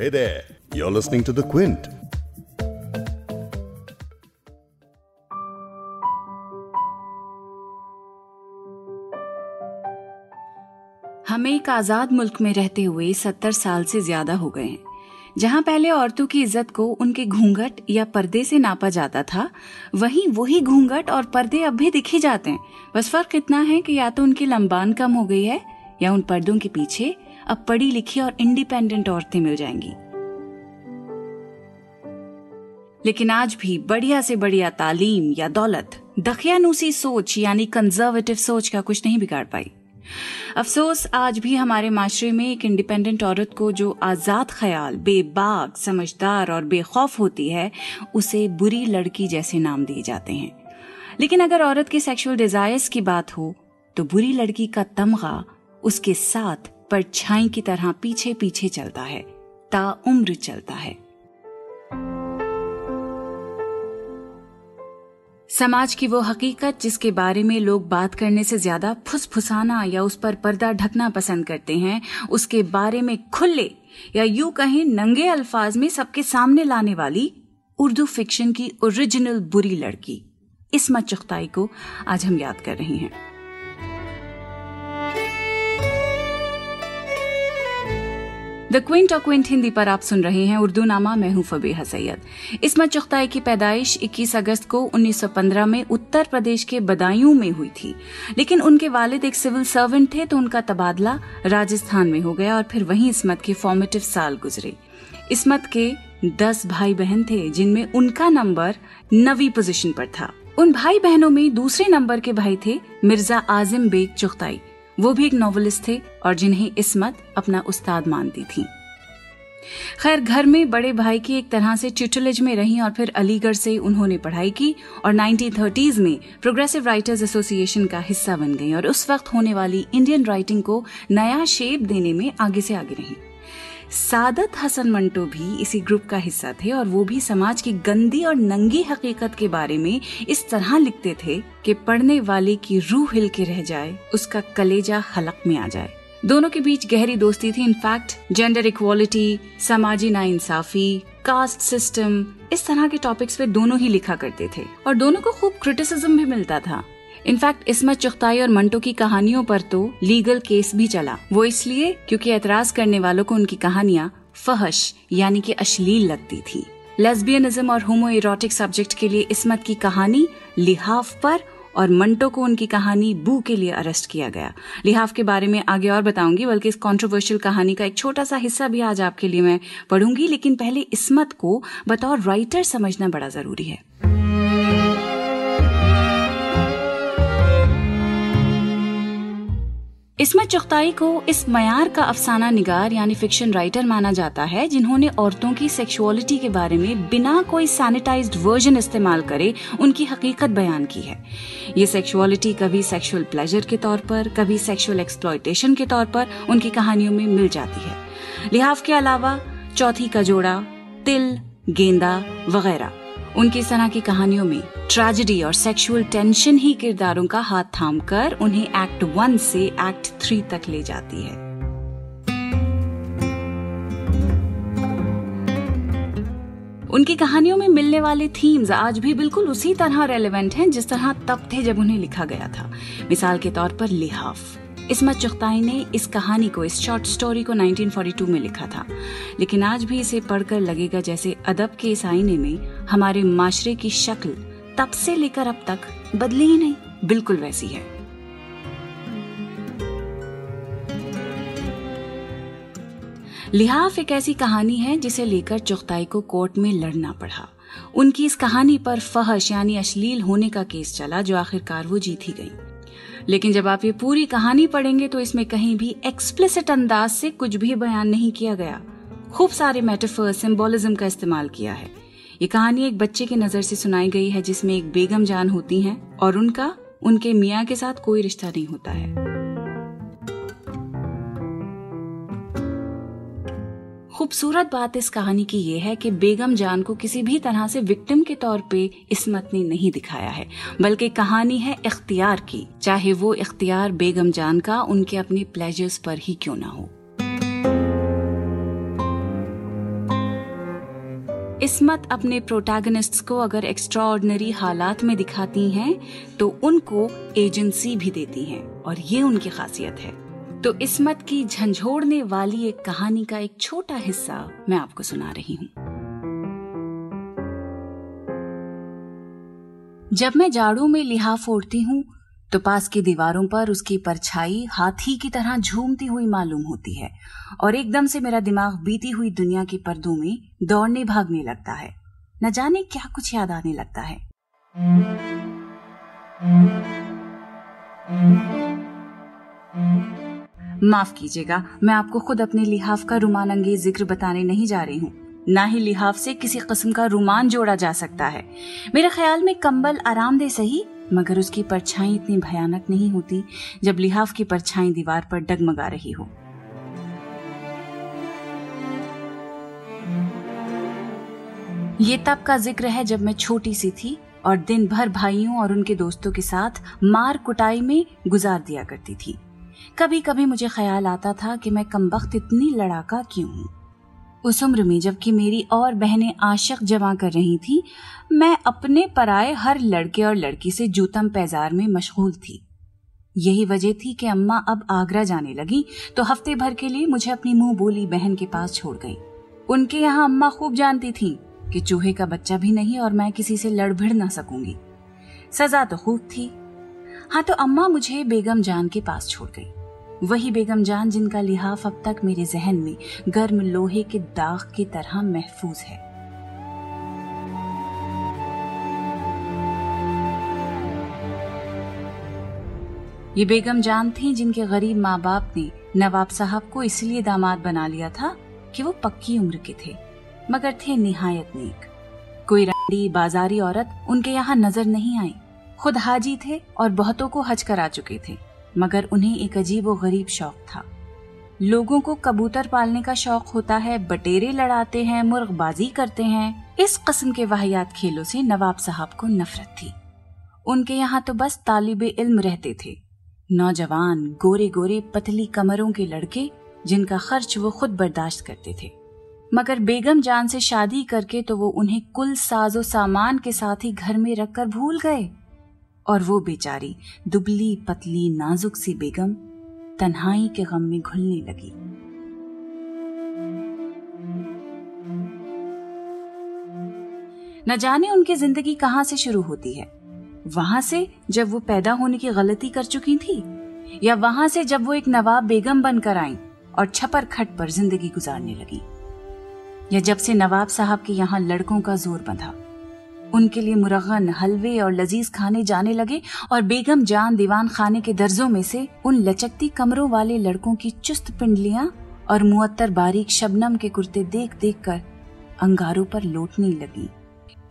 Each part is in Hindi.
Hey there, you're listening to The Quint. हमें एक आज़ाद मुल्क में रहते हुए सत्तर साल से ज़्यादा हो गए हैं। जहाँ पहले औरतों की इज़्ज़त को उनके घूंघट या पर्दे से नापा जाता था वहीं वही घूंघट और पर्दे अब भी दिखे जाते हैं। बस फ़र्क इतना है कि या तो उनकी लंबान कम हो गई है या उन पर्दों के पीछे अब पढ़ी लिखी और इंडिपेंडेंट औरतें मिल जाएँगी। लेकिन आज भी बढ़िया से बढ़िया तालीम या दौलत, दखियानूसी सोच यानी कंजर्वेटिव सोच का कुछ नहीं बिगाड़ पाई। अफसोस, आज भी हमारे माशरे में एक इंडिपेंडेंट औरत को जो आज़ाद ख्याल, बेबाक, समझदार और बेखौफ होती है, उसे बुरी लड़की जैसे नाम दिए जाते हैं। लेकिन अगर औरत के सेक्सुअल डिजायर्स की बात हो तो बुरी लड़की का तमगा उसके साथ परछाई की तरह पीछे पीछे चलता है ताउम्र चलता है। समाज की वो हकीकत जिसके बारे में लोग बात करने से ज़्यादा फुसफुसाना या उस पर पर्दा ढकना पसंद करते हैं, उसके बारे में खुले या यूँ कहें नंगे अल्फाज में सबके सामने लाने वाली उर्दू फिक्शन की ओरिजिनल बुरी लड़की इसमत चुख्ताई को आज हम याद कर रहे हैं। द क्विंट और क्विंट हिंदी पर आप सुन रहे हैं उर्दू नामा मैं हूँ फबीहा सैयद। इसमत चुख्ताई की पैदाइश 21 अगस्त को 1915 में उत्तर प्रदेश के बदायूं में हुई थी। लेकिन उनके वालिद एक सिविल सर्वेंट थे तो उनका तबादला राजस्थान में हो गया और फिर वहीं इसमत के फॉर्मेटिव साल गुजरे। इसमत के दस भाई बहन थे, जिनमें उनका नंबर नवी पोजीशन पर था। उन भाई बहनों में दूसरे नंबर के भाई थे मिर्ज़ा आजिम बेग चुख्ताई वो भी एक नॉवलिस्ट थे और जिन्हें इसमत अपना उस्ताद मानती थी। खैर, घर में बड़े भाई की एक तरह से ट्यूटलेज में रही और फिर अलीगढ़ से उन्होंने पढ़ाई की और 1930s में प्रोग्रेसिव राइटर्स एसोसिएशन का हिस्सा बन गई और उस वक्त होने वाली इंडियन राइटिंग को नया शेप देने में आगे से आगे रही। सादत हसन मंटो भी इसी ग्रुप का हिस्सा थे और वो भी समाज की गंदी और नंगी हकीकत के बारे में इस तरह लिखते थे कि पढ़ने वाले की रूह हिल के रह जाए, उसका कलेजा हलक में आ जाए। दोनों के बीच गहरी दोस्ती थी। इनफैक्ट जेंडर इक्वालिटी समाजी नाइंसाफी कास्ट सिस्टम इस तरह के टॉपिक्स पे दोनों ही लिखा करते थे। और दोनों को खूब क्रिटिसिज्म भी मिलता था। इनफैक्ट इसमत चुख्ताई और मंटो की कहानियों पर तो लीगल केस भी चला। वो इसलिए क्योंकि एतराज़ करने वालों को उनकी कहानियाँ फहश, यानी कि अश्लील लगती थी। लेस्बियनिज्म और होमो इरोटिक सब्जेक्ट के लिए इसमत की कहानी लिहाफ पर और मंटो को उनकी कहानी बू के लिए अरेस्ट किया गया। लिहाफ के बारे में आगे और बताऊँगी, बल्कि इस कॉन्ट्रोवर्शियल कहानी का एक छोटा सा हिस्सा भी आज आपके लिए मैं पढ़ूँगी, लेकिन पहले इसमत को बतौर राइटर समझना बड़ा ज़रूरी है। इसमें चुख्ताई को इस मयार का अफसाना निगार, यानी फिक्शन राइटर माना जाता है, जिन्होंने औरतों की सेक्सुअलिटी के बारे में बिना कोई सैनिटाइज्ड वर्जन इस्तेमाल करे उनकी हकीकत बयान की है। ये सेक्सुअलिटी कभी सेक्सुअल प्लेजर के तौर पर, कभी सेक्सुअल एक्सप्लॉयटेशन के तौर पर उनकी कहानियों में मिल जाती है। लिहाफ के अलावा, चौथी का जोड़ा तिल, गेंदा, वगैरह। उनकी तरह की कहानियों में ट्रेजिडी और सेक्सुअल टेंशन ही किरदारों का हाथ थामकर उन्हें एक्ट वन से एक्ट थ्री तक ले जाती है। उनकी कहानियों में मिलने वाले थीम्स आज भी बिल्कुल उसी तरह रेलेवेंट हैं, जिस तरह तब थे जब उन्हें लिखा गया था। मिसाल के तौर पर लिहाफ। इसमत चुख्ताई ने इस कहानी को, इस शॉर्ट स्टोरी को 1942 में लिखा था। लेकिन आज भी इसे पढ़कर लगेगा जैसे अदब के इस आईने में हमारे माशरे की शक्ल तब से लेकर अब तक बदली ही नहीं, बिल्कुल वैसी है। लिहाफ एक ऐसी कहानी है जिसे लेकर चुख्ताई को कोर्ट में लड़ना पड़ा। उनकी इस कहानी पर फहश यानी अश्लील होने का केस चला, जो आखिरकार वो जीती गई। लेकिन जब आप ये पूरी कहानी पढ़ेंगे तो इसमें कहीं भी एक्सप्लिसिट अंदाज से कुछ भी बयान नहीं किया गया। खूब सारे मेटाफर सिंबोलिज्म का इस्तेमाल किया है। ये कहानी एक बच्चे की नज़र से सुनाई गई है, जिसमें एक बेगम जान होती हैं और उनका, उनके मियाँ के साथ कोई रिश्ता नहीं होता है। खूबसूरत बात इस कहानी की यह है कि बेगम जान को किसी भी तरह से विक्टिम के तौर पे इसमत ने नहीं दिखाया है, बल्कि कहानी है इख्तियार की, चाहे वो इख्तियार बेगम जान का उनके अपने प्लेजर्स पर ही क्यों ना हो। इसमत अपने प्रोटैगनिस्ट्स को अगर एक्स्ट्रा हालात में दिखाती हैं तो उनको एजेंसी भी देती हैं, और ये उनकी खासियत है। तो इसमत की झंझोड़ने वाली एक कहानी का एक छोटा हिस्सा मैं आपको सुना रही हूँ। जब मैं जाड़ों में लिहाफ ओढ़ती हूँ तो पास की दीवारों पर उसकी परछाई हाथी की तरह झूमती हुई मालूम होती है और एकदम से मेरा दिमाग बीती हुई दुनिया के पर्दों में दौड़ने भागने लगता है। न जाने क्या कुछ याद आने लगता है। माफ़ कीजिएगा, मैं आपको खुद अपने लिहाफ का रुमान अंगेज ज़िक्र बताने नहीं जा रही हूँ। ना ही लिहाफ से किसी किस्म का रुमान जोड़ा जा सकता है। मेरे ख्याल में कंबल आरामदेह सही मगर उसकी परछाई इतनी भयानक नहीं होती जब लिहाफ की परछाई दीवार पर डगमगा रही हो। ये तब का ज़िक्र है जब मैं छोटी सी थी और दिन भर भाइयों और उनके दोस्तों के साथ मार कुटाई में गुजार दिया करती थी। कभी कभी मुझे ख्याल आता था कि मैं कम वक्त इतनी लड़ाका क्यों हूँ? उस उम्र में जबकि मेरी और बहनें आशक जमा कर रही थी, मैं अपने पराए हर लड़के और लड़की से जूतम पैजार में मशगूल थी। यही वजह थी कि अम्मा अब आगरा जाने लगी तो हफ़्ते भर के लिए मुझे अपनी मुँह बोली बहन के पास छोड़ गई। उनके यहाँ अम्मा खूब जानती थी कि चूहे का बच्चा भी नहीं और मैं किसी से लड़ भिड़ ना सकूँगी। सजा तो खूब थी। हाँ तो अम्मा मुझे बेगम जान के पास छोड़ गई। वही बेगम जान जिनका लिहाफ अब तक मेरे जहन में गर्म लोहे के दाग की तरह महफूज है। ये बेगम जान थी जिनके गरीब माँ बाप ने नवाब साहब को इसलिए दामाद बना लिया था कि वो पक्की उम्र के थे, मगर थे निहायत नेक। कोई रंडी, बाजारी औरत उनके यहाँ नज़र नहीं आई। खुद हाजी थे और बहुतों को हज करा चुके थे। मगर उन्हें एक अजीब व गरीब शौक था। लोगों को कबूतर पालने का शौक होता है, बटेरे लड़ाते हैं, मुर्गबाजी करते हैं। इस कस्म के वाहियात खेलों से नवाब साहब को नफरत थी। उनके यहाँ तो बस तालिब इल्म रहते थे। नौजवान गोरे गोरे पतली कमरों के लड़के, जिनका खर्च वो खुद बर्दाश्त करते थे। मगर बेगम जान से शादी करके तो वो उन्हें कुल साजो सामान के साथ ही घर में रखकर भूल गए। और वो बेचारी दुबली पतली नाजुक सी बेगम तन्हाई के गम में घुलने लगी। न जाने उनकी ज़िंदगी कहाँ से शुरू होती है। वहाँ से जब वो पैदा होने की गलती कर चुकी थी, या वहाँ से जब वो एक नवाब बेगम बनकर आई और छपर खट पर ज़िंदगी गुजारने लगी, या जब से नवाब साहब के यहाँ लड़कों का ज़ोर बंधा। उनके लिए मुरगन हलवे और लजीज खाने जाने लगे और बेगम जान दीवान खाने के दर्जों में से उन लचकती कमरों वाले लड़कों की चुस्त पिंडलियाँ और मुअत्तर बारीक शबनम के कुर्ते देख देख कर अंगारों पर लौटने लगी।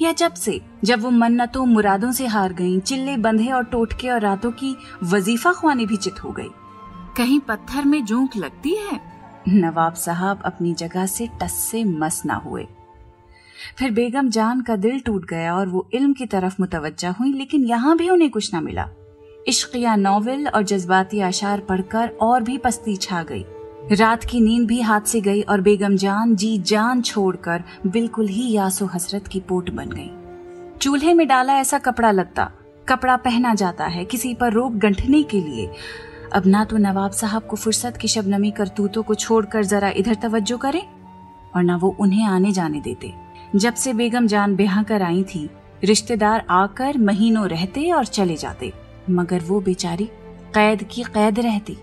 या जब से जब वो मन्नतों मुरादों से हार गईं, चिल्ले बंधे और टोटके और रातों की वजीफा खुआनी भी चित हो गई। कहीं पत्थर में जोंक लगती है? नवाब साहब अपनी जगह से टस से मस ना हुए। फिर बेगम जान का दिल टूट गया और वो इल्म की तरफ़ मुतवजा हुई, लेकिन यहाँ भी उन्हें कुछ ना मिला। इश्किया नॉवेल और जज्बाती आशार पढ़कर और भी पस्ती छा गई। रात की नींद भी हाथ से गई और बेगम जान जी जान छोड़कर बिल्कुल ही यासो हसरत की पोट बन गई। चूल्हे में डाला ऐसा कपड़ा लगता, कपड़ा पहना जाता है किसी पर रोक गंठने के लिए। अब ना तो नवाब साहब को फुर्सत की शबनमी करतूतों को छोड़कर जरा इधर तवज्जो करें और ना वो उन्हें आने जाने देते। जब से बेगम जान ब्याह कर आई थी, रिश्तेदार आकर महीनों रहते और चले जाते, मगर वो बेचारी कैद की कैद रहती।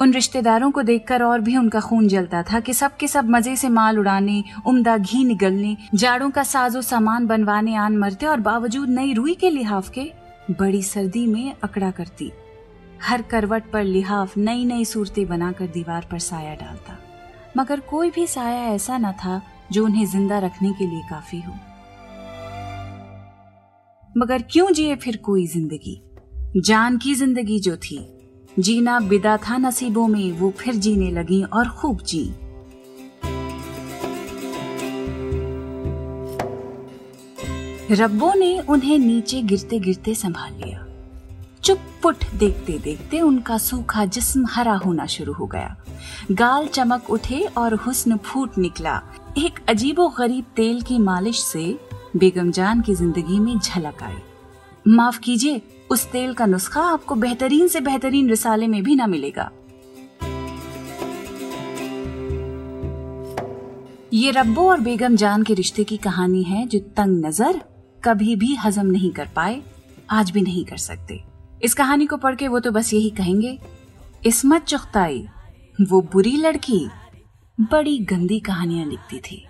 उन रिश्तेदारों को देखकर और भी उनका खून जलता था कि सब के सब मज़े से माल उड़ाने, उम्दा घी निगलने, जाड़ों का साजो सामान बनवाने आन मरते और बावजूद नई रुई के लिहाफ के बड़ी सर्दी में अकड़ा करती। हर करवट पर लिहाफ नई नई सूरतें बनाकर दीवार पर साया डालता। मगर कोई भी साया ऐसा न था जो उन्हें ज़िंदा रखने के लिए काफ़ी हो। मगर क्यों जिए फिर कोई ज़िंदगी? जान की ज़िंदगी जो थी। जीना बिदा था नसीबों में, वो फिर जीने लगी और खूब जी। रब्बों ने उन्हें नीचे गिरते गिरते संभाल लिया। चुप पुट देखते देखते उनका सूखा जिस्म हरा होना शुरू हो गया। गाल चमक उठे और हुस्न फूट निकला। एक अजीबो गरीब तेल की मालिश से बेगम जान की ज़िंदगी में झलक आई। माफ़ कीजिए, उस तेल का नुस्खा आपको बेहतरीन से बेहतरीन रिसाले में भी ना मिलेगा। ये रब्बो और बेगम जान के रिश्ते की कहानी है जो तंग नज़र कभी भी हजम नहीं कर पाए, आज भी नहीं कर सकते। इस कहानी को पढ़ के वो तो बस यही कहेंगे, इसमत चुखताई वो बुरी लड़की बड़ी गंदी कहानियाँ लिखती थी।